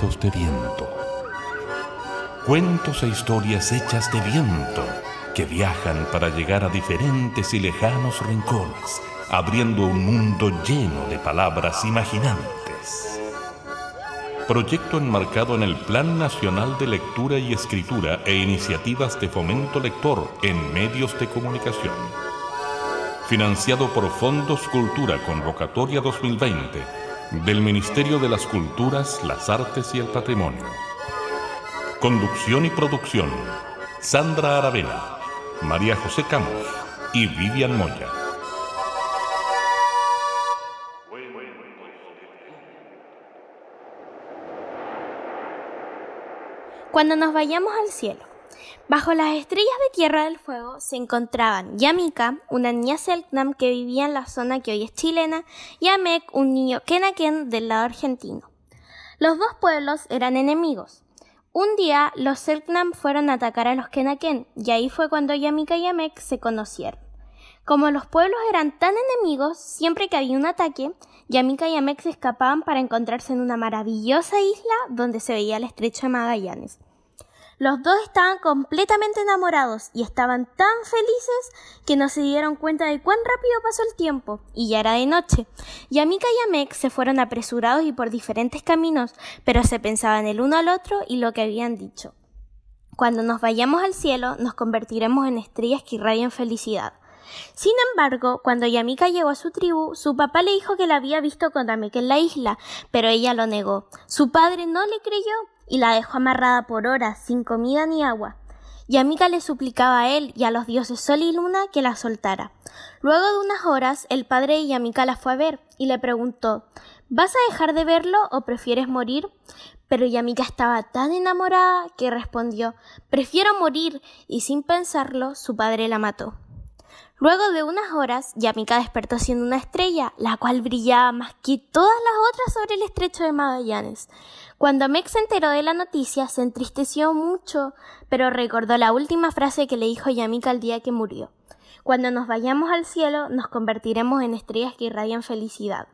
Cuentos de viento. Cuentos e historias hechas de viento que viajan para llegar a diferentes y lejanos rincones, abriendo un mundo lleno de palabras imaginantes. Proyecto enmarcado en el Plan Nacional de Lectura y Escritura e Iniciativas de Fomento Lector en Medios de Comunicación. Financiado por Fondos Cultura Convocatoria 2020 del Ministerio de las Culturas, las Artes y el Patrimonio. Conducción y producción, Sandra Aravena, María José Camus y Vivian Moya. Cuando nos vayamos al cielo. Bajo las estrellas de Tierra del Fuego se encontraban Yamika, una niña Selknam que vivía en la zona que hoy es chilena, y Amek, un niño Kenaken del lado argentino. Los dos pueblos eran enemigos. Un día los Selknam fueron a atacar a los Kenaken, y ahí fue cuando Yamika y Amek se conocieron. Como los pueblos eran tan enemigos, siempre que había un ataque, Yamika y Amek se escapaban para encontrarse en una maravillosa isla donde se veía el estrecho de Magallanes. Los dos estaban completamente enamorados y estaban tan felices que no se dieron cuenta de cuán rápido pasó el tiempo, y ya era de noche. Yamika y Amek se fueron apresurados y por diferentes caminos, pero se pensaban el uno al otro y lo que habían dicho. Cuando nos vayamos al cielo, nos convertiremos en estrellas que irradian felicidad. Sin embargo, cuando Yamika llegó a su tribu, su papá le dijo que la había visto con Amek en la isla, pero ella lo negó. Su padre no le creyó y la dejó amarrada por horas, sin comida ni agua. Yamika le suplicaba a él y a los dioses Sol y Luna que la soltara. Luego de unas horas, el padre de Yamika la fue a ver y le preguntó ¿Vas a dejar de verlo o prefieres morir? Pero Yamika estaba tan enamorada que respondió Prefiero morir y sin pensarlo su padre la mató. Luego de unas horas, Yamika despertó siendo una estrella, la cual brillaba más que todas las otras sobre el estrecho de Magallanes. Cuando Meg se enteró de la noticia, se entristeció mucho, pero recordó la última frase que le dijo Yamika el día que murió. Cuando nos vayamos al cielo, nos convertiremos en estrellas que irradian felicidad.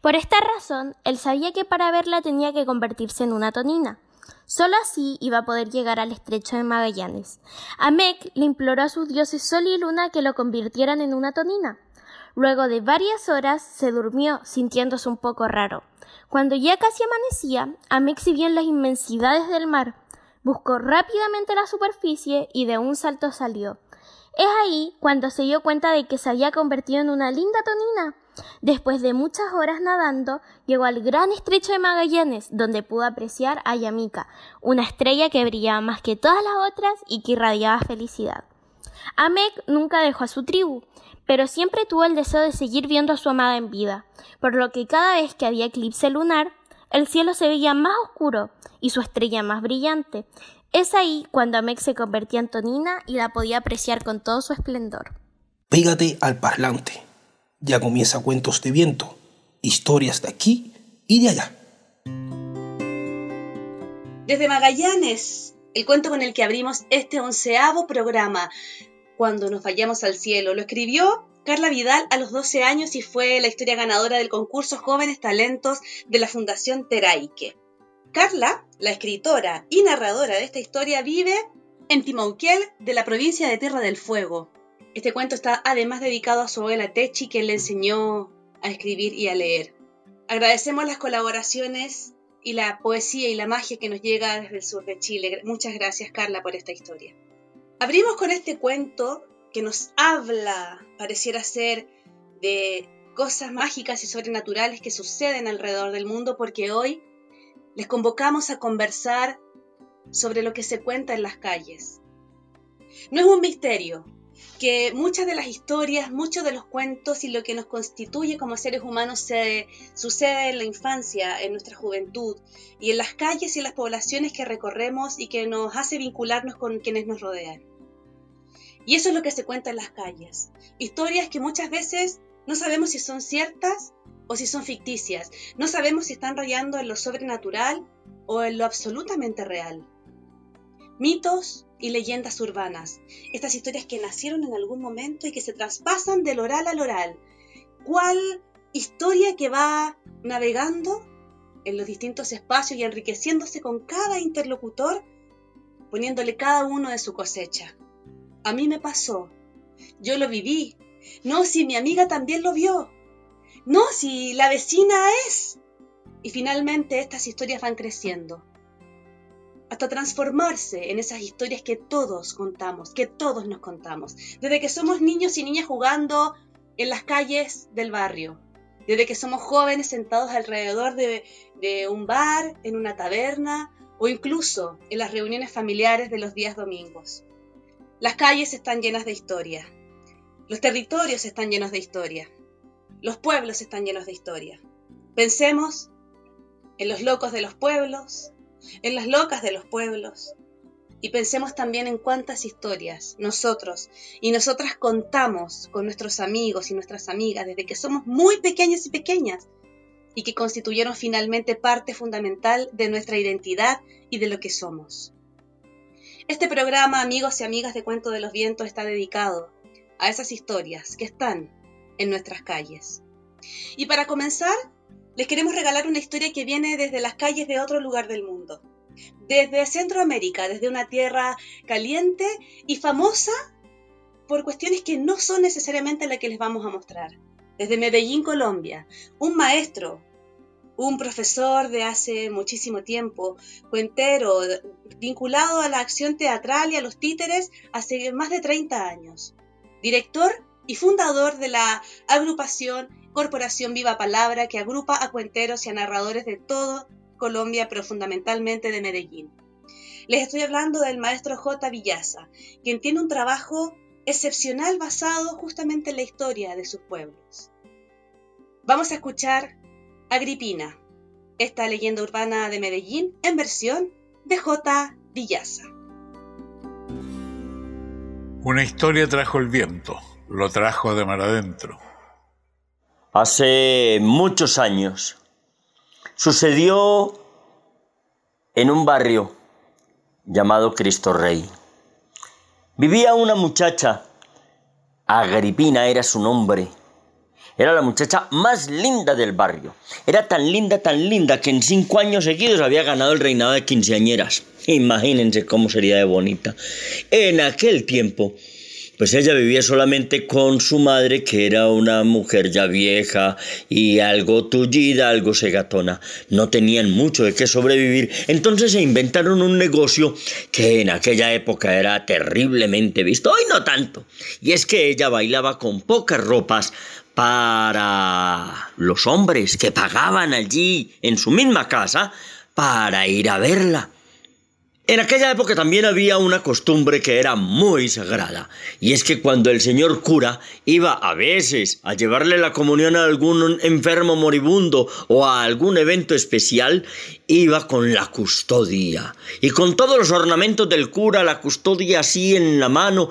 Por esta razón, él sabía que para verla tenía que convertirse en una tonina. Solo así iba a poder llegar al estrecho de Magallanes. Amek le imploró a sus dioses Sol y Luna que lo convirtieran en una tonina. Luego de varias horas se durmió, sintiéndose un poco raro. Cuando ya casi amanecía, Amek se vio en las inmensidades del mar. Buscó rápidamente la superficie y de un salto salió. Es ahí cuando se dio cuenta de que se había convertido en una linda tonina. Después de muchas horas nadando, llegó al gran estrecho de Magallanes, donde pudo apreciar a Yamika, una estrella que brillaba más que todas las otras y que irradiaba felicidad. Amek nunca dejó a su tribu, pero siempre tuvo el deseo de seguir viendo a su amada en vida, por lo que cada vez que había eclipse lunar, el cielo se veía más oscuro y su estrella más brillante. Es ahí cuando Amek se convertía en Tonina y la podía apreciar con todo su esplendor. Pégate al parlante ya comienza Cuentos de Viento, historias de aquí y de allá. Desde Magallanes, el cuento con el que abrimos este onceavo programa, Cuando nos vayamos al cielo, lo escribió Carla Vidal a los 12 años y fue la historia ganadora del concurso Jóvenes Talentos de la Fundación Teraike. Carla, la escritora y narradora de esta historia, vive en Timauquel de la provincia de Tierra del Fuego, este cuento está además dedicado a su abuela Techi, quien le enseñó a escribir y a leer. Agradecemos las colaboraciones y la poesía y la magia que nos llega desde el sur de Chile. Muchas gracias, Carla, por esta historia. Abrimos con este cuento que nos habla, pareciera ser, de cosas mágicas y sobrenaturales que suceden alrededor del mundo, porque hoy les convocamos a conversar sobre lo que se cuenta en las calles. No es un misterio, que muchas de las historias, muchos de los cuentos y lo que nos constituye como seres humanos sucede en la infancia, en nuestra juventud y en las calles y las poblaciones que recorremos y que nos hace vincularnos con quienes nos rodean. Y eso es lo que se cuenta en las calles. Historias que muchas veces no sabemos si son ciertas o si son ficticias. No sabemos si están rayando en lo sobrenatural o en lo absolutamente real. Mitos y leyendas urbanas, estas historias que nacieron en algún momento y que se traspasan del oral al oral. ¿Cuál historia que va navegando en los distintos espacios y enriqueciéndose con cada interlocutor, poniéndole cada uno de su cosecha. A mí me pasó, yo lo viví, no si mi amiga también lo vio, no si la vecina es. Y finalmente estas historias van creciendo, hasta transformarse en esas historias que todos contamos, que todos nos contamos, desde que somos niños y niñas jugando en las calles del barrio, desde que somos jóvenes sentados alrededor de, un bar, en una taberna o incluso en las reuniones familiares de los días domingos. Las calles están llenas de historia, los territorios están llenos de historia, los pueblos están llenos de historia. Pensemos en los locos de los pueblos, en las locas de los pueblos, y pensemos también en cuántas historias nosotros y nosotras contamos con nuestros amigos y nuestras amigas desde que somos muy pequeños y pequeñas y que constituyeron finalmente parte fundamental de nuestra identidad y de lo que somos. Este programa, amigos y amigas de Cuento de los Vientos, está dedicado a esas historias que están en nuestras calles. Y para comenzar, les queremos regalar una historia que viene desde las calles de otro lugar del mundo desde Centroamérica, desde una tierra caliente y famosa por cuestiones que no son necesariamente las que les vamos a mostrar. Desde Medellín, Colombia, un maestro, un profesor de hace muchísimo tiempo, cuentero, vinculado a la acción teatral y a los títeres hace más de 30 años, director y fundador de la agrupación Corporación Viva Palabra que agrupa a cuenteros y a narradores de todo Colombia, pero fundamentalmente de Medellín. Les estoy hablando del maestro J. Villaza, quien tiene un trabajo excepcional basado justamente en la historia de sus pueblos. Vamos a escuchar Agripina, esta leyenda urbana de Medellín en versión de J. Villaza. Una historia trajo el viento, lo trajo de mar adentro. Hace muchos años, Sucedió en un barrio llamado Cristo Rey. Vivía una muchacha, Agripina era su nombre. Era la muchacha más linda del barrio. Era tan linda, tan linda, que en cinco años seguidos había ganado el reinado de quinceañeras. Imagínense cómo sería de bonita. En aquel tiempo, pues ella vivía solamente con su madre, que era una mujer ya vieja y algo tullida, algo segatona. No tenían mucho de qué sobrevivir, entonces se inventaron un negocio que en aquella época era terriblemente visto, hoy no tanto. Y es que ella bailaba con pocas ropas para los hombres que pagaban allí en su misma casa para ir a verla. En aquella época también había una costumbre que era muy sagrada, y es que cuando el señor cura iba a veces a llevarle la comunión a algún enfermo moribundo o a algún evento especial, iba con la custodia, y con todos los ornamentos del cura, la custodia así en la mano.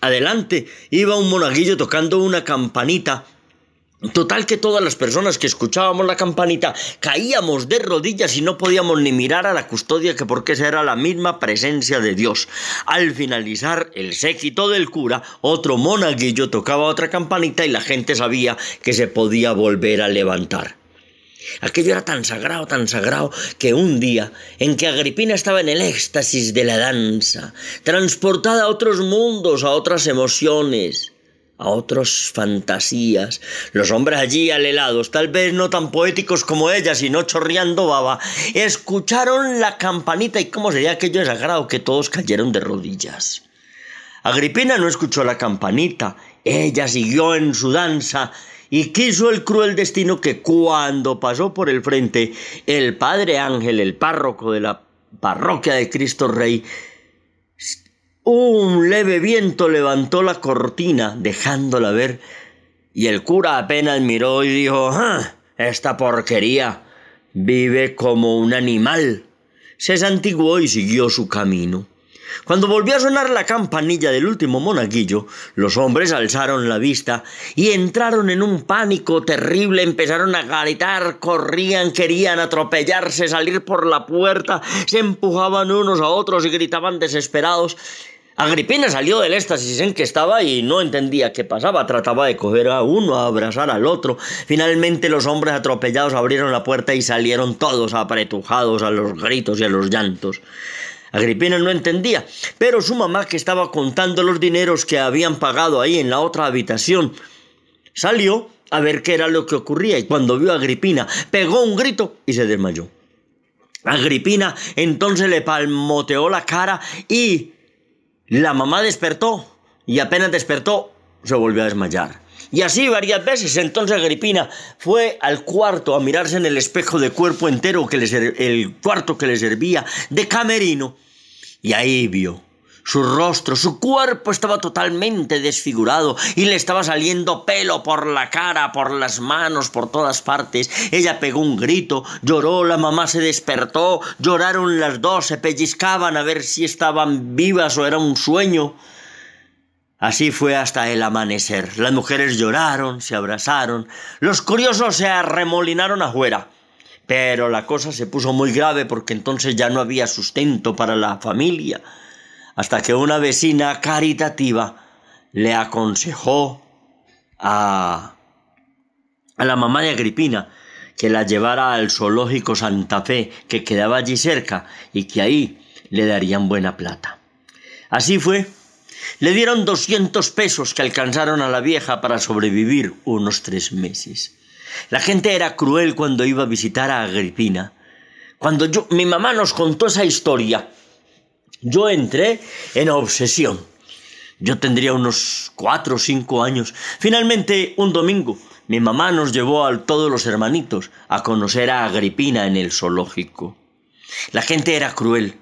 Adelante iba un monaguillo tocando una campanita Total que todas las personas que escuchábamos la campanita caíamos de rodillas y no podíamos ni mirar a la custodia que porque esa era la misma presencia de Dios. Al finalizar el séquito del cura, otro monaguillo tocaba otra campanita y la gente sabía que se podía volver a levantar. Aquello era tan sagrado, tan sagrado, que un día en que Agripina estaba en el éxtasis de la danza, transportada a otros mundos, a otras emociones, a otros fantasías. Los hombres allí alelados, tal vez no tan poéticos como ella, sino chorreando baba, escucharon la campanita y cómo sería aquello de sagrado que todos cayeron de rodillas. Agripina no escuchó la campanita, ella siguió en su danza y quiso el cruel destino que cuando pasó por el frente el padre Ángel, el párroco de la parroquia de Cristo Rey, un leve viento levantó la cortina, dejándola ver, y el cura apenas miró y dijo ah, Esta porquería vive como un animal. Se santiguó y siguió su camino. Cuando volvió a sonar la campanilla del último monaguillo, los hombres alzaron la vista y entraron en un pánico terrible, empezaron a gritar, corrían, querían atropellarse, salir por la puerta, se empujaban unos a otros y gritaban desesperados. Agripina salió del éxtasis en que estaba y no entendía qué pasaba. Trataba de coger a uno, a abrazar al otro. Finalmente los hombres atropellados abrieron la puerta y salieron todos apretujados a los gritos y a los llantos. Agripina no entendía, pero su mamá, que estaba contando los dineros que habían pagado ahí en la otra habitación, salió a ver qué era lo que ocurría y cuando vio a Agripina pegó un grito y se desmayó. Agripina entonces le palmoteó la cara y la mamá despertó y apenas despertó se volvió a desmayar. Y así varias veces. Entonces Agripina fue al cuarto a mirarse en el espejo de cuerpo entero, que el cuarto que le servía de camerino. Y ahí vio su rostro, su cuerpo estaba totalmente desfigurado y le estaba saliendo pelo por la cara, por las manos, por todas partes. Ella pegó un grito, lloró, la mamá se despertó, lloraron las dos, se pellizcaban a ver si estaban vivas o era un sueño. Así fue hasta el amanecer. Las mujeres lloraron, se abrazaron, los curiosos se arremolinaron afuera. Pero la cosa se puso muy grave porque entonces ya no había sustento para la familia hasta que una vecina caritativa le aconsejó a, a la mamá de Agripina que la llevara al zoológico Santa Fe, que quedaba allí cerca, y que ahí le darían buena plata. Así fue. Le dieron 200 pesos que alcanzaron a la vieja para sobrevivir unos tres meses. La gente era cruel cuando iba a visitar a Agripina. Cuando yo, mi mamá nos contó esa historia, yo entré en obsesión. Yo tendría unos cuatro o cinco años. Finalmente, un domingo, mi mamá nos llevó a todos los hermanitos a conocer a Agripina en el zoológico. La gente era cruel.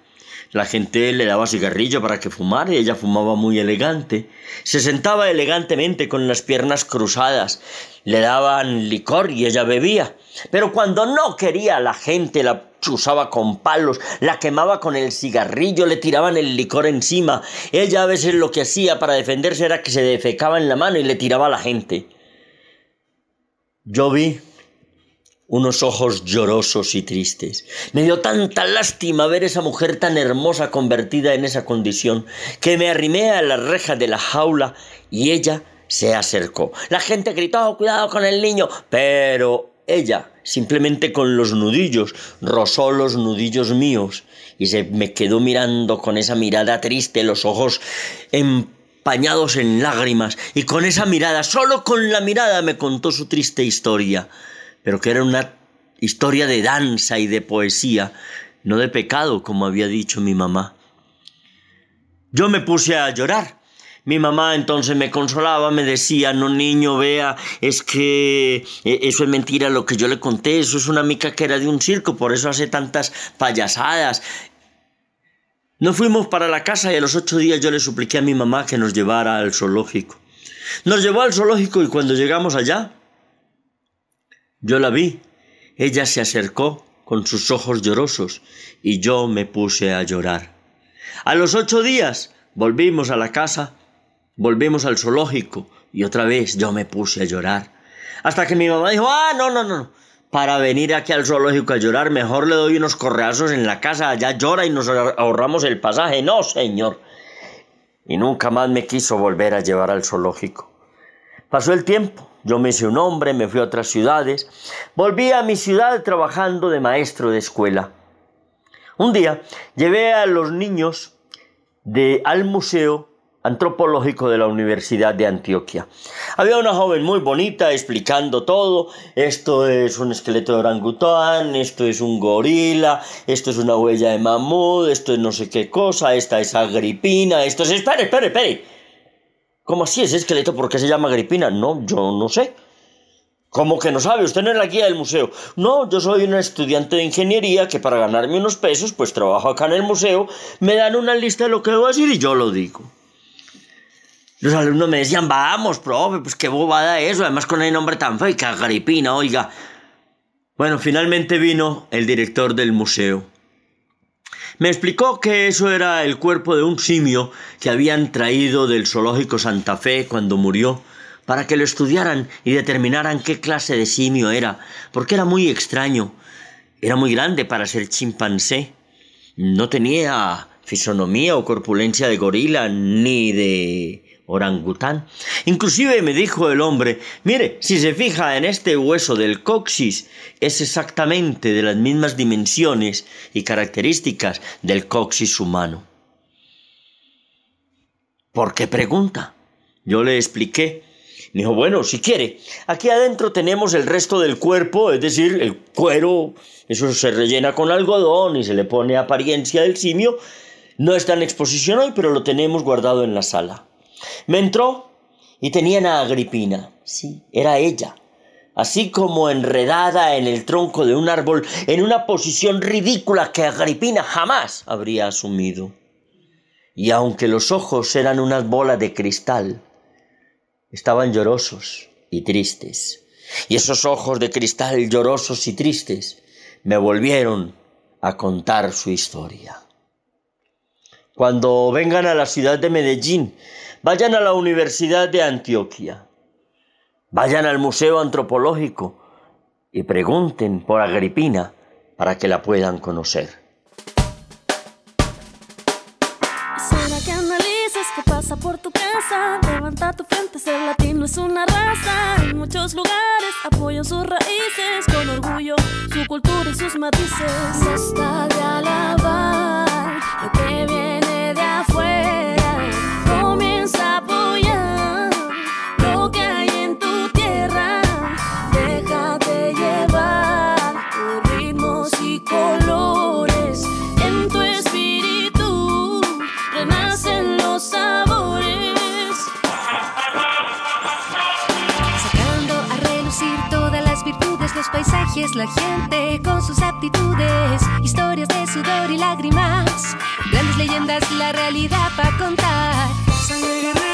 La gente le daba cigarrillo para que fumara y ella fumaba muy elegante. Se sentaba elegantemente con las piernas cruzadas. Le daban licor y ella bebía. Pero cuando no quería la gente la chuzaba con palos, la quemaba con el cigarrillo, le tiraban el licor encima. Ella a veces lo que hacía para defenderse era que se defecaba en la mano y le tiraba a la gente. Yo vi unos ojos llorosos y tristes. Me dio tanta lástima ver esa mujer tan hermosa convertida en esa condición, que me arrimé a la reja de la jaula y ella se acercó. La gente gritó, cuidado con el niño, pero ella, simplemente con los nudillos, rozó los nudillos míos y se me quedó mirando con esa mirada triste, los ojos empañados en lágrimas, y con esa mirada, solo con la mirada me contó su triste historia, pero que era una historia de danza y de poesía, no de pecado, como había dicho mi mamá. Yo me puse a llorar mi mamá entonces me consolaba, me decía, no niño, vea, es que eh, eso es mentira lo que yo le conté, eso es una mica que era de un circo, por eso hace tantas payasadas. Nos fuimos para la casa y a los ocho días yo le supliqué a mi mamá que nos llevara al zoológico. Nos llevó al zoológico y cuando llegamos allá, yo la vi. Ella se acercó con sus ojos llorosos y yo me puse a llorar. A los ocho días volvimos a la casa Volvimos al zoológico y otra vez yo me puse a llorar. Hasta que mi mamá dijo, ah, no, no, no. Para venir aquí al zoológico a llorar, mejor le doy unos correazos en la casa, allá llora y nos ahorramos el pasaje. No, señor. Y nunca más me quiso volver a llevar al zoológico. Pasó el tiempo, yo me hice un hombre, me fui a otras ciudades, volví a mi ciudad trabajando de maestro de escuela. Un día llevé a los niños de, al museo antropológico de la Universidad de Antioquia. Había una joven muy bonita explicando todo. Esto es un esqueleto de orangután, esto es un gorila, esto es una huella de mamut, esto es no sé qué cosa, esta es agripina, esto es... Espere, espere, espere. ¿Cómo así ese esqueleto? ¿Por qué se llama agripina? No, yo no sé. ¿Cómo que no sabe? Usted no es la guía del museo. No, yo soy un estudiante de ingeniería que para ganarme unos pesos, pues trabajo acá en el museo, me dan una lista de lo que debo decir y yo lo digo. Los alumnos me decían, vamos, profe, pues qué bobada eso, además con el nombre tan feo y que agripina, oiga. Bueno, finalmente vino el director del museo. Me explicó que eso era el cuerpo de un simio que habían traído del zoológico Santa Fe cuando murió, para que lo estudiaran y determinaran qué clase de simio era, porque era muy extraño. Era muy grande para ser chimpancé. No tenía fisonomía o corpulencia de gorila ni de orangután. Inclusive me dijo el hombre, mire, si se fija en este hueso del coxis, es exactamente de las mismas dimensiones y características del coxis humano. ¿Por qué pregunta? Yo le expliqué. Me dijo, bueno, si quiere, aquí adentro tenemos el resto del cuerpo, es decir, el cuero, eso se rellena con algodón y se le pone apariencia del simio. No está en exposición hoy, pero lo tenemos guardado en la sala. Me entró y tenían a Agripina. Sí, era ella. Así como enredada en el tronco de un árbol, en una posición ridícula que Agripina jamás habría asumido. Y aunque los ojos eran unas bolas de cristal, estaban llorosos y tristes. Y esos ojos de cristal llorosos y tristes me volvieron a contar su historia. Cuando vengan a la ciudad de Medellín, vayan a la Universidad de Antioquia, vayan al Museo Antropológico y pregunten por Agripina para que la puedan conocer. Por tu casa. Levanta tu frente, ser latino es una raza. En muchos lugares apoyan sus raíces con orgullo, su cultura y sus matices. Está de alabar lo que viene de afuera. Comienza a apoyar lo que hay en tu tierra. Déjate llevar por ritmos y colores. En tu espíritu renacen los sabores. Sacando a relucir todas las virtudes, los paisajes, la gente con sus aptitudes, historias de sudor y lágrimas, grandes leyendas, la realidad para contar.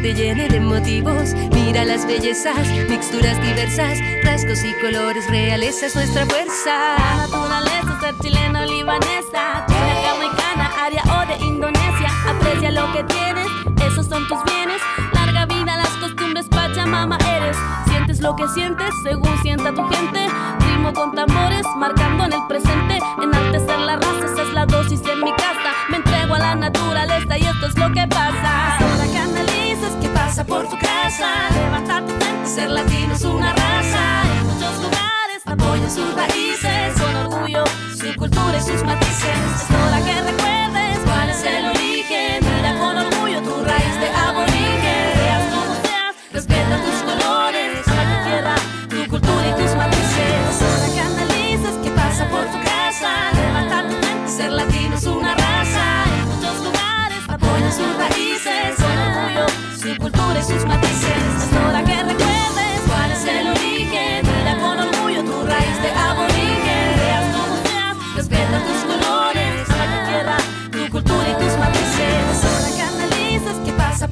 Te llene de motivos. Mira las bellezas, mixturas diversas, rasgos y colores reales es nuestra fuerza. La naturaleza, ser chilena o libanesa, jamaicana, aria o de Indonesia. Aprecia lo que tienes, esos son tus bienes. Larga vida, las costumbres, Pachamama eres. Sientes lo que sientes, según sienta tu gente. Con tambores, marcando en el presente. Enaltecer la raza, esa es la dosis en mi casa. Me entrego a la naturaleza y esto es lo que pasa. Pasa por tu casa. Levanta tu frente, ser latino es una raza. En muchos lugares apoya sus raíces con orgullo, su cultura y sus matices. Es hora que recuerdes cuál es el origen.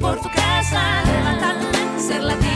Por tu casa. Levanta tu frente, ser latino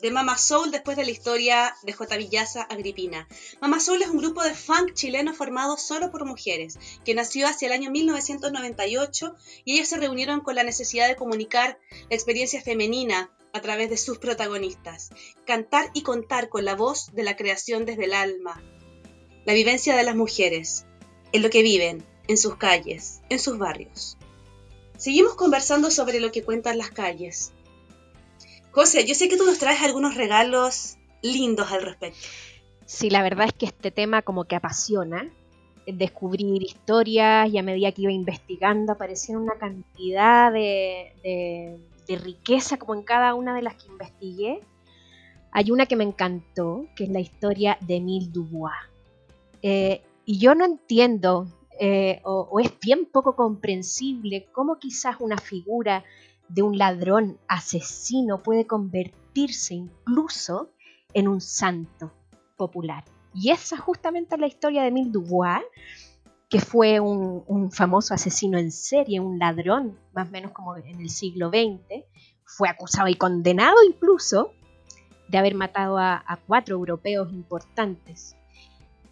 De Mama Soul después de la historia de J. Villaza Agripina. Mama Soul es un grupo de funk chileno formado solo por mujeres, que nació hacia el año 1998 y ellas se reunieron con la necesidad de comunicar la experiencia femenina a través de sus protagonistas, cantar y contar con la voz de la creación desde el alma, la vivencia de las mujeres, en lo que viven, en sus calles, en sus barrios. Seguimos conversando sobre lo que cuentan las calles, José, yo sé que tú nos traes algunos regalos lindos al respecto. Sí, la verdad es que este tema como que apasiona. Descubrir historias y a medida que iba investigando aparecía una cantidad de, riqueza como en cada una de las que investigué. Hay una que me encantó, que es la historia de Emile Dubois. Eh, y yo no entiendo, eh, o, es bien poco comprensible, cómo quizás una figura de un ladrón asesino puede convertirse incluso en un santo popular. Y esa justamente es la historia de Emile Dubois, que fue un, famoso asesino en serie, un ladrón, más o menos como en el siglo XX. Fue acusado y condenado incluso de haber matado a cuatro europeos importantes.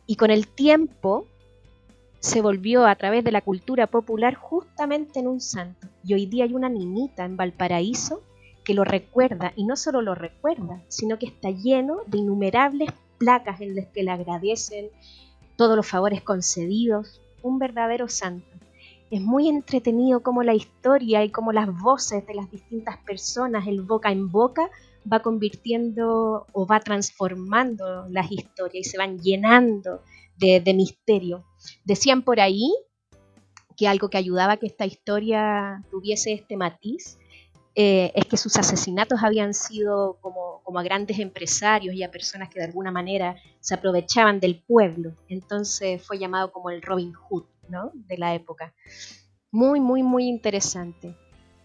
Y con el tiempo se volvió a través de la cultura popular justamente en un santo. Y hoy día hay una niñita en Valparaíso que lo recuerda, y no solo lo recuerda, sino que está lleno de innumerables placas en las que le agradecen todos los favores concedidos, un verdadero santo. Es muy entretenido como la historia y como las voces de las distintas personas, el boca en boca, va convirtiendo o va transformando las historias y se van llenando de, misterio. Decían por ahí que algo que ayudaba a que esta historia tuviese este matiz eh, es que sus asesinatos habían sido como, como, a grandes empresarios y a personas que de alguna manera se aprovechaban del pueblo. Entonces fue llamado como el Robin Hood ¿no? de la época. Muy, muy, muy interesante.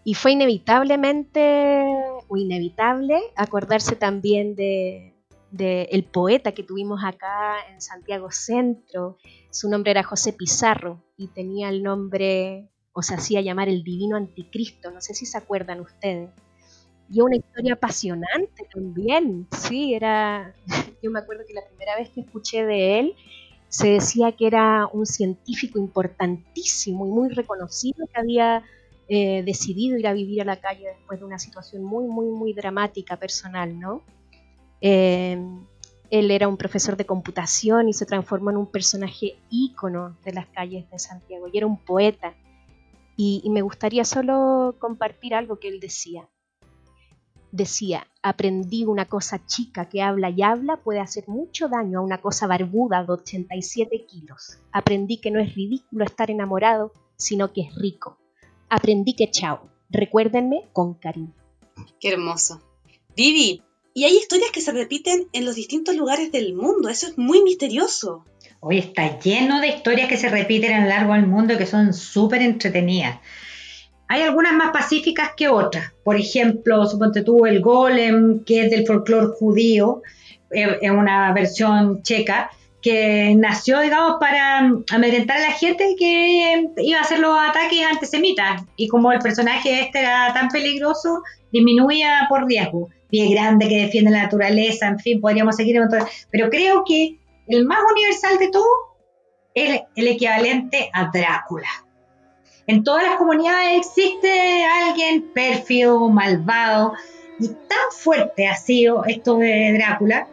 Y fue inevitablemente, o inevitable, acordarse también de, del poeta que tuvimos acá en Santiago Centro. Su nombre era José Pizarro y tenía el nombre, o se hacía llamar el Divino Anticristo, no sé si se acuerdan ustedes. Y una historia apasionante también, sí, era, yo me acuerdo que la primera vez que escuché de él, se decía que era un científico importantísimo y muy reconocido que había eh, decidido ir a vivir a la calle después de una situación muy, muy, muy dramática personal, ¿no? Eh, él era un profesor de computación y se transformó en un personaje ícono de las calles de Santiago y era un poeta. Y, me gustaría solo compartir algo que él decía. Decía, aprendí una cosa chica que habla y habla puede hacer mucho daño a una cosa barbuda de 87 kilos. Aprendí que no es ridículo estar enamorado, sino que es rico. Aprendí que chao, recuérdenme con cariño. Qué hermoso. Vivi, y hay historias que se repiten en los distintos lugares del mundo. Eso es muy misterioso. Hoy está lleno de historias que se repiten a lo largo del mundo y que son súper entretenidas. Hay algunas más pacíficas que otras. Por ejemplo, suponte tú el golem, que es del folclore judío, eh, es una versión checa, que nació, digamos, para amedrentar a la gente que iba a hacer los ataques antisemitas. Y como el personaje este era tan peligroso, disminuía por riesgo pie grande que defiende la naturaleza, en fin, podríamos seguir. Pero creo que el más universal de todo es el equivalente a Drácula. En todas las comunidades existe alguien pérfido, malvado, y tan fuerte ha sido esto de Drácula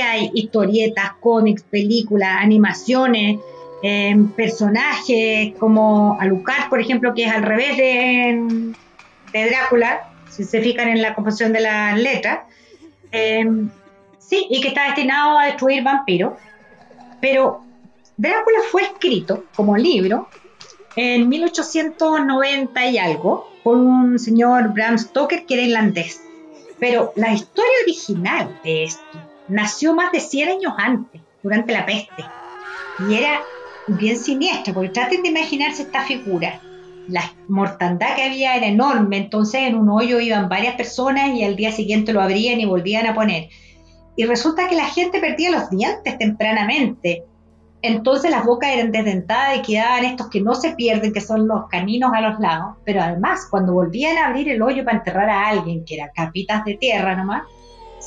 hay historietas, cómics, películas, animaciones, eh, personajes como Alucard, por ejemplo, que es al revés de, Drácula, si se fijan en la composición de las letras. Eh, sí, y que está destinado a destruir vampiros. Pero Drácula fue escrito como libro en 1890 y algo por un señor Bram Stoker que era irlandés. Pero la historia original de esto nació más de 100 años antes, durante la peste. Y era bien siniestra, porque traten de imaginarse esta figura la mortandad que había era enorme, entonces en un hoyo iban varias personas y al día siguiente lo abrían y volvían a poner. Y resulta que la gente perdía los dientes tempranamente. Entonces las bocas eran desdentadas y quedaban estos que no se pierden, que son los caninos a los lados. Pero además, cuando volvían a abrir el hoyo para enterrar a alguien, que era capitas de tierra nomás,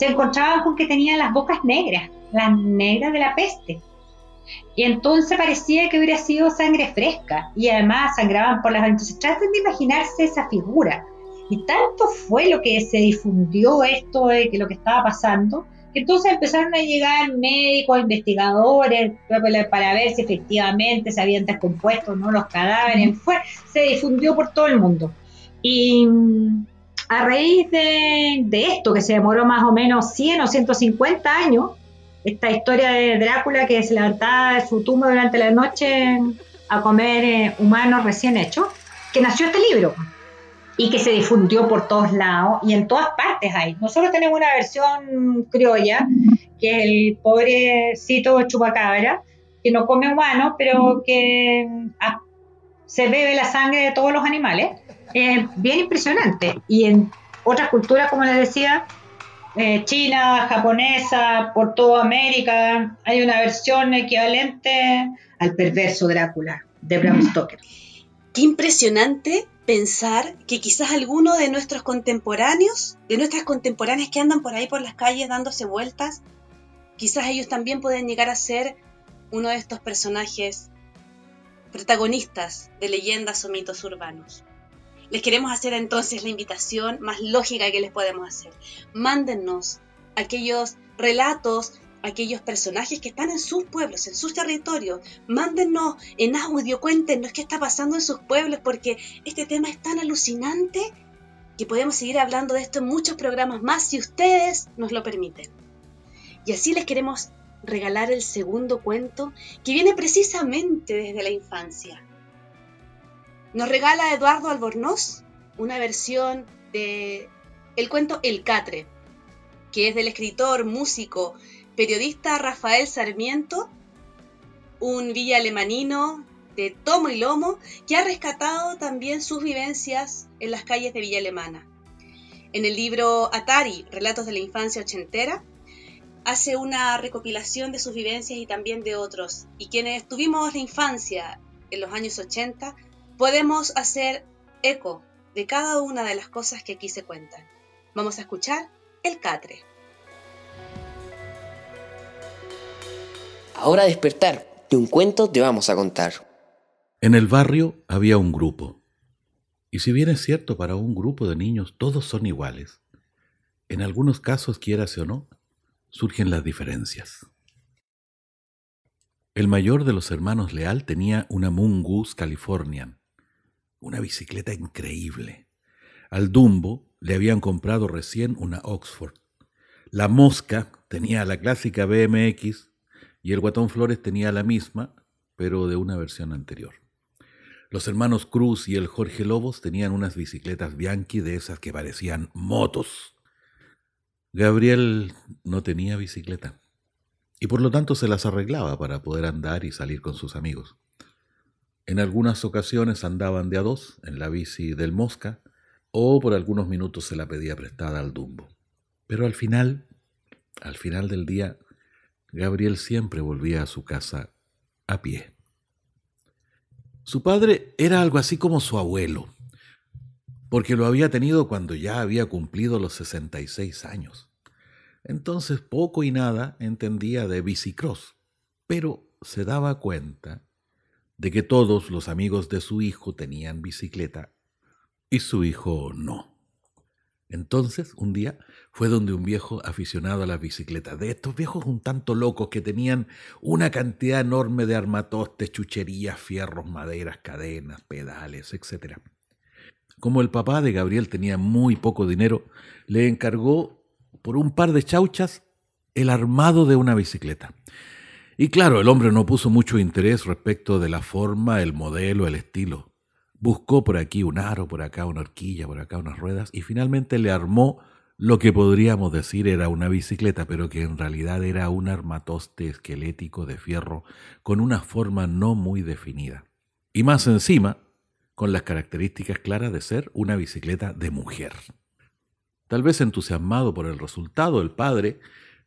se encontraban con que tenían las bocas negras, las negras de la peste. Y entonces parecía que hubiera sido sangre fresca y además sangraban por las Entonces traten de imaginarse esa figura. Y tanto fue lo que se difundió esto de que lo que estaba pasando, que entonces empezaron a llegar médicos, investigadores, para ver si efectivamente se habían descompuesto o no los cadáveres. Fue, se difundió por todo el mundo. Y mm, a raíz de, esto, que se demoró más o menos 100 o 150 años, esta historia de Drácula que se levantaba de su tumba durante la noche a comer eh, humanos recién hechos, que nació este libro y que se difundió por todos lados y en todas partes hay. Nosotros tenemos una versión criolla, que es el pobrecito chupacabra, que no come humanos, pero que ah, se bebe la sangre de todos los animales. Es bien impresionante. Y en otras culturas, como les decía, eh, china, japonesa, por toda América. Hay una versión equivalente al perverso Drácula de Bram Stoker. Qué impresionante pensar que quizás alguno de nuestros contemporáneos, de nuestras contemporáneas que andan por ahí por las calles dándose vueltas, quizás ellos también pueden llegar a ser uno de estos personajes protagonistas de leyendas o mitos urbanos les queremos hacer entonces la invitación más lógica que les podemos hacer. Mándennos aquellos relatos, aquellos personajes que están en sus pueblos, en sus territorios. Mándennos en audio, cuéntenos qué está pasando en sus pueblos, porque este tema es tan alucinante que podemos seguir hablando de esto en muchos programas más si ustedes nos lo permiten. Y así les queremos regalar el segundo cuento que viene precisamente desde la infancia. Nos regala Eduardo Albornoz una versión de el cuento El Catre, que es del escritor, músico, periodista Rafael Sarmiento, un villa alemanino de tomo y lomo que ha rescatado también sus vivencias en las calles de Villa Alemana. En el libro Atari, Relatos de la Infancia Ochentera, hace una recopilación de sus vivencias y también de otros. Y quienes tuvimos la infancia en los años 80, podemos hacer eco de cada una de las cosas que aquí se cuentan. Vamos a escuchar el catre. Ahora despertar, de un cuento te vamos a contar. En el barrio había un grupo. Y si bien es cierto, para un grupo de niños todos son iguales, en algunos casos, quieras o no, surgen las diferencias. El mayor de los hermanos Leal tenía una Mungus Californian, una bicicleta increíble. Al Dumbo le habían comprado recién una Oxford. La Mosca tenía la clásica BMX y el Guatón Flores tenía la misma, pero de una versión anterior. Los hermanos Cruz y el Jorge Lobos tenían unas bicicletas Bianchi de esas que parecían motos. Gabriel no tenía bicicleta y por lo tanto se las arreglaba para poder andar y salir con sus amigos. En algunas ocasiones andaban de a dos en la bici del Mosca o por algunos minutos se la pedía prestada al Dumbo. Pero al final, al final del día, Gabriel siempre volvía a su casa a pie. Su padre era algo así como su abuelo, porque lo había tenido cuando ya había cumplido los 66 años. Entonces poco y nada entendía de bicicross, pero se daba cuenta de que todos los amigos de su hijo tenían bicicleta y su hijo no. Entonces, un día fue donde un viejo aficionado a la bicicleta, de estos viejos un tanto locos que tenían una cantidad enorme de armatostes, chucherías, fierros, maderas, cadenas, pedales, etc. Como el papá de Gabriel tenía muy poco dinero, le encargó por un par de chauchas el armado de una bicicleta. Y claro, el hombre no puso mucho interés respecto de la forma, el modelo, el estilo. Buscó por aquí un aro, por acá una horquilla, por acá unas ruedas y finalmente le armó lo que podríamos decir era una bicicleta, pero que en realidad era un armatoste esquelético de fierro con una forma no muy definida. Y más encima, con las características claras de ser una bicicleta de mujer. Tal vez entusiasmado por el resultado, el padre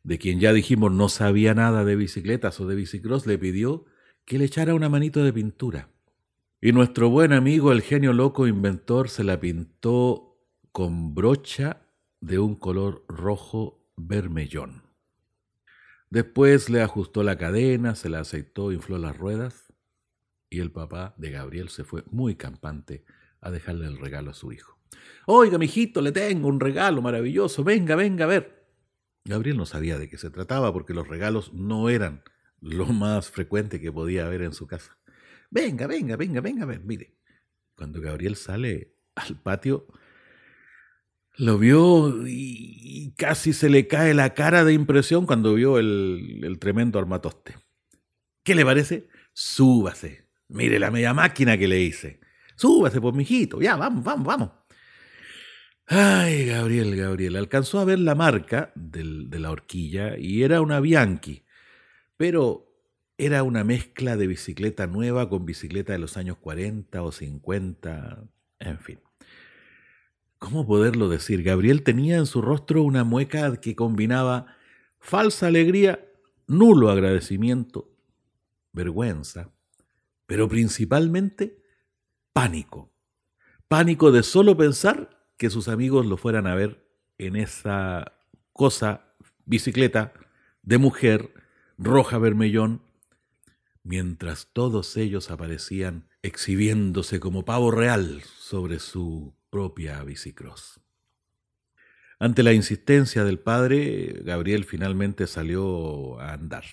de quien ya dijimos no sabía nada de bicicletas o de bicicross, le pidió que le echara una manito de pintura. Y nuestro buen amigo, el genio loco inventor, se la pintó con brocha de un color rojo vermellón. Después le ajustó la cadena, se la aceitó, infló las ruedas y el papá de Gabriel se fue muy campante a dejarle el regalo a su hijo. Oiga, mijito, le tengo un regalo maravilloso. Venga, venga a ver. Gabriel no sabía de qué se trataba porque los regalos no eran lo más frecuente que podía haber en su casa. Venga, venga, venga, venga a ver. Mire, cuando Gabriel sale al patio, lo vio y casi se le cae la cara de impresión cuando vio el, el tremendo armatoste. ¿Qué le parece? Súbase. Mire la media máquina que le hice. Súbase, pues, mijito. Ya, vamos, vamos, vamos. Ay, Gabriel, Gabriel. Alcanzó a ver la marca de la horquilla y era una Bianchi, pero era una mezcla de bicicleta nueva con bicicleta de los años 40 o 50, en fin. ¿Cómo poderlo decir? Gabriel tenía en su rostro una mueca que combinaba falsa alegría, nulo agradecimiento, vergüenza, pero principalmente pánico. Pánico de solo pensar que sus amigos lo fueran a ver en esa cosa, bicicleta de mujer, roja vermellón, mientras todos ellos aparecían exhibiéndose como pavo real sobre su propia bicicross. Ante la insistencia del padre, Gabriel finalmente salió a andar.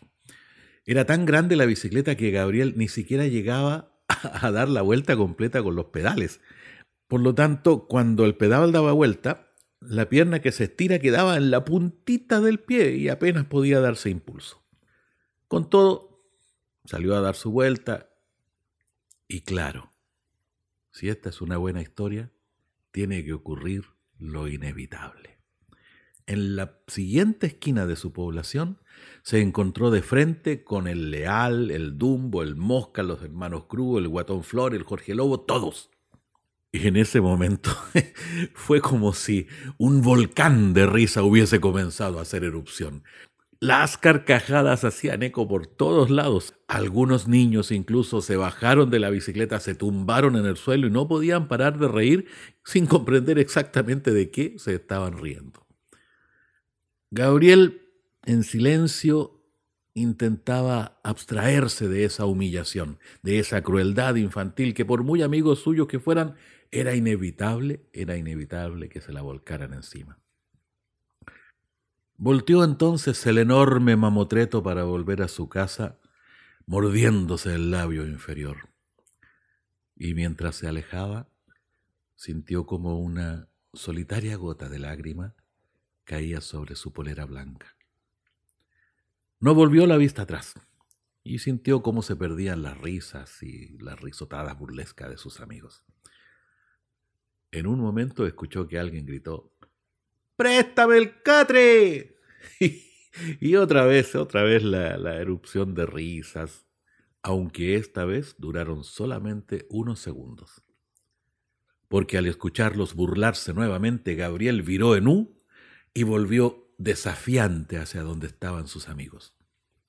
Era tan grande la bicicleta que Gabriel ni siquiera llegaba a dar la vuelta completa con los pedales. Por lo tanto, cuando el pedal daba vuelta, la pierna que se estira quedaba en la puntita del pie y apenas podía darse impulso. Con todo, salió a dar su vuelta y claro, si esta es una buena historia, tiene que ocurrir lo inevitable. En la siguiente esquina de su población se encontró de frente con el Leal, el Dumbo, el Mosca, los hermanos Cruz, el Guatón Flor, el Jorge Lobo, todos. Y en ese momento fue como si un volcán de risa hubiese comenzado a hacer erupción. Las carcajadas hacían eco por todos lados. Algunos niños incluso se bajaron de la bicicleta, se tumbaron en el suelo y no podían parar de reír sin comprender exactamente de qué se estaban riendo. Gabriel, en silencio, intentaba abstraerse de esa humillación, de esa crueldad infantil que por muy amigos suyos que fueran, era inevitable, era inevitable que se la volcaran encima. Volteó entonces el enorme mamotreto para volver a su casa, mordiéndose el labio inferior. Y mientras se alejaba, sintió como una solitaria gota de lágrima caía sobre su polera blanca. No volvió la vista atrás y sintió cómo se perdían las risas y las risotadas burlescas de sus amigos. En un momento escuchó que alguien gritó, ¡Préstame el catre! y otra vez, otra vez la, la erupción de risas, aunque esta vez duraron solamente unos segundos. Porque al escucharlos burlarse nuevamente, Gabriel viró en U y volvió desafiante hacia donde estaban sus amigos,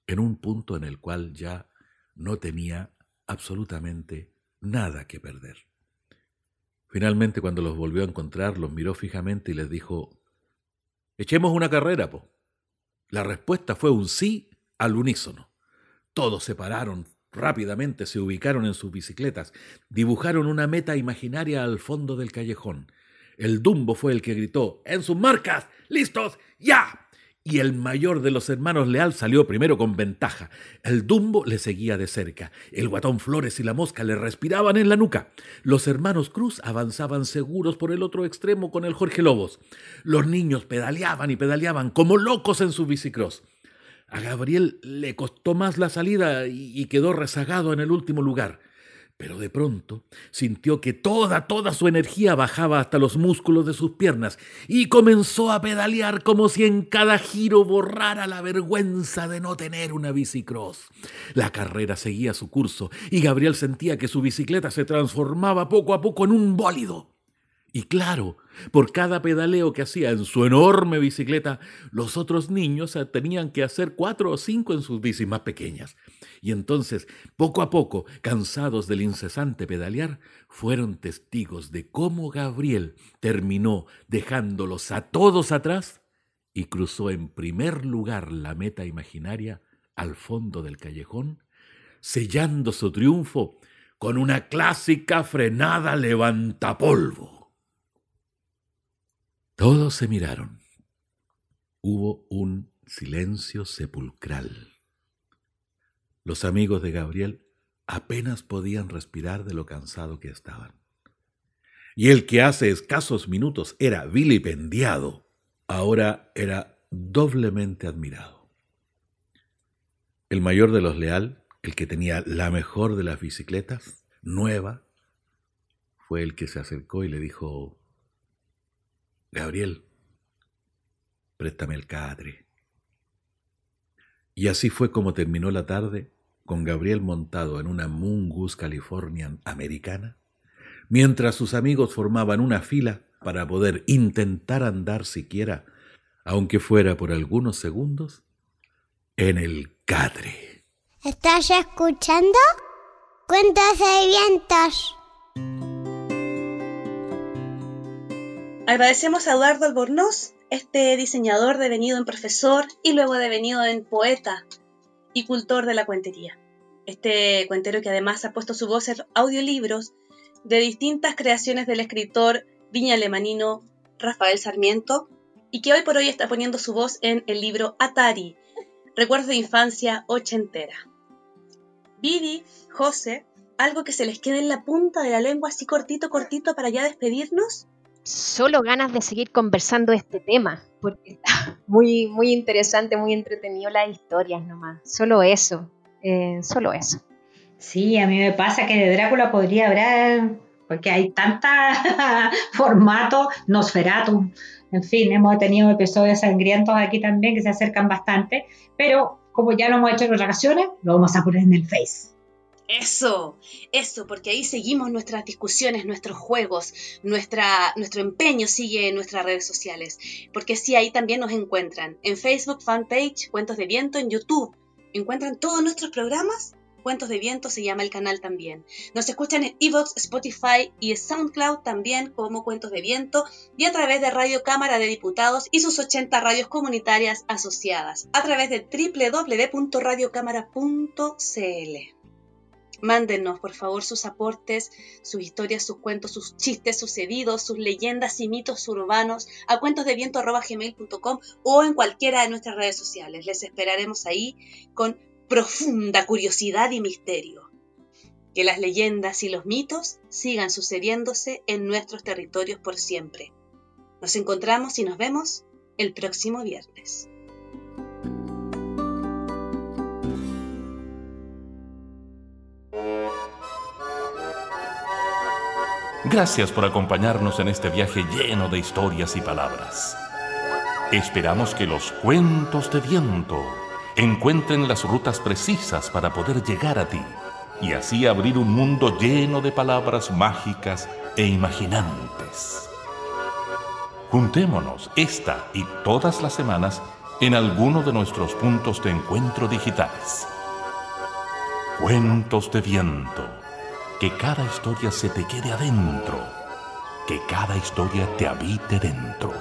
en un punto en el cual ya no tenía absolutamente nada que perder. Finalmente, cuando los volvió a encontrar, los miró fijamente y les dijo, Echemos una carrera, po. La respuesta fue un sí al unísono. Todos se pararon rápidamente, se ubicaron en sus bicicletas, dibujaron una meta imaginaria al fondo del callejón. El Dumbo fue el que gritó, ¡En sus marcas! ¡Listos! ¡Ya! Y el mayor de los hermanos Leal salió primero con ventaja. El Dumbo le seguía de cerca. El guatón Flores y la mosca le respiraban en la nuca. Los hermanos Cruz avanzaban seguros por el otro extremo con el Jorge Lobos. Los niños pedaleaban y pedaleaban como locos en su bicicross. A Gabriel le costó más la salida y, y quedó rezagado en el último lugar. Pero de pronto sintió que toda, toda su energía bajaba hasta los músculos de sus piernas y comenzó a pedalear como si en cada giro borrara la vergüenza de no tener una bicicross. La carrera seguía su curso y Gabriel sentía que su bicicleta se transformaba poco a poco en un bólido. Y claro, por cada pedaleo que hacía en su enorme bicicleta, los otros niños tenían que hacer cuatro o cinco en sus bicis más pequeñas. Y entonces, poco a poco, cansados del incesante pedalear, fueron testigos de cómo Gabriel terminó dejándolos a todos atrás y cruzó en primer lugar la meta imaginaria al fondo del callejón, sellando su triunfo con una clásica frenada levantapolvo. Todos se miraron. Hubo un silencio sepulcral. Los amigos de Gabriel apenas podían respirar de lo cansado que estaban. Y el que hace escasos minutos era vilipendiado, ahora era doblemente admirado. El mayor de los leal, el que tenía la mejor de las bicicletas, nueva, fue el que se acercó y le dijo, Gabriel, préstame el catre. Y así fue como terminó la tarde con Gabriel montado en una Mungus Californian americana, mientras sus amigos formaban una fila para poder intentar andar siquiera, aunque fuera por algunos segundos, en el catre. ¿Estás escuchando? Cuentos de vientos. Agradecemos a Eduardo Albornoz, este diseñador devenido en profesor y luego devenido en poeta y cultor de la cuentería. Este cuentero que además ha puesto su voz en audiolibros de distintas creaciones del escritor viña alemanino Rafael Sarmiento y que hoy por hoy está poniendo su voz en el libro Atari, Recuerdos de Infancia Ochentera. Vivi, José, algo que se les quede en la punta de la lengua así cortito, cortito para ya despedirnos solo ganas de seguir conversando este tema, porque está muy, muy interesante, muy entretenido las historias nomás. Solo eso, eh, solo eso. Sí, a mí me pasa que de Drácula podría haber, porque hay tanta formato, Nosferatu, en fin, hemos tenido episodios sangrientos aquí también que se acercan bastante, pero como ya lo hemos hecho en otras ocasiones, lo vamos a poner en el Face. Eso, eso, porque ahí seguimos nuestras discusiones, nuestros juegos, nuestra, nuestro empeño sigue en nuestras redes sociales, porque sí, ahí también nos encuentran. En Facebook, fanpage, Cuentos de Viento, en YouTube. Encuentran todos nuestros programas. Cuentos de Viento se llama el canal también. Nos escuchan en Evox, Spotify y SoundCloud también como Cuentos de Viento y a través de Radio Cámara de Diputados y sus 80 radios comunitarias asociadas a través de www.radiocámara.cl. Mándenos, por favor, sus aportes, sus historias, sus cuentos, sus chistes sucedidos, sus leyendas y mitos urbanos a cuentosdeviento.gmail.com o en cualquiera de nuestras redes sociales. Les esperaremos ahí con profunda curiosidad y misterio. Que las leyendas y los mitos sigan sucediéndose en nuestros territorios por siempre. Nos encontramos y nos vemos el próximo viernes. Gracias por acompañarnos en este viaje lleno de historias y palabras. Esperamos que los cuentos de viento encuentren las rutas precisas para poder llegar a ti y así abrir un mundo lleno de palabras mágicas e imaginantes. Juntémonos esta y todas las semanas en alguno de nuestros puntos de encuentro digitales. Cuentos de viento que cada historia se te quede adentro, que cada historia te habite dentro.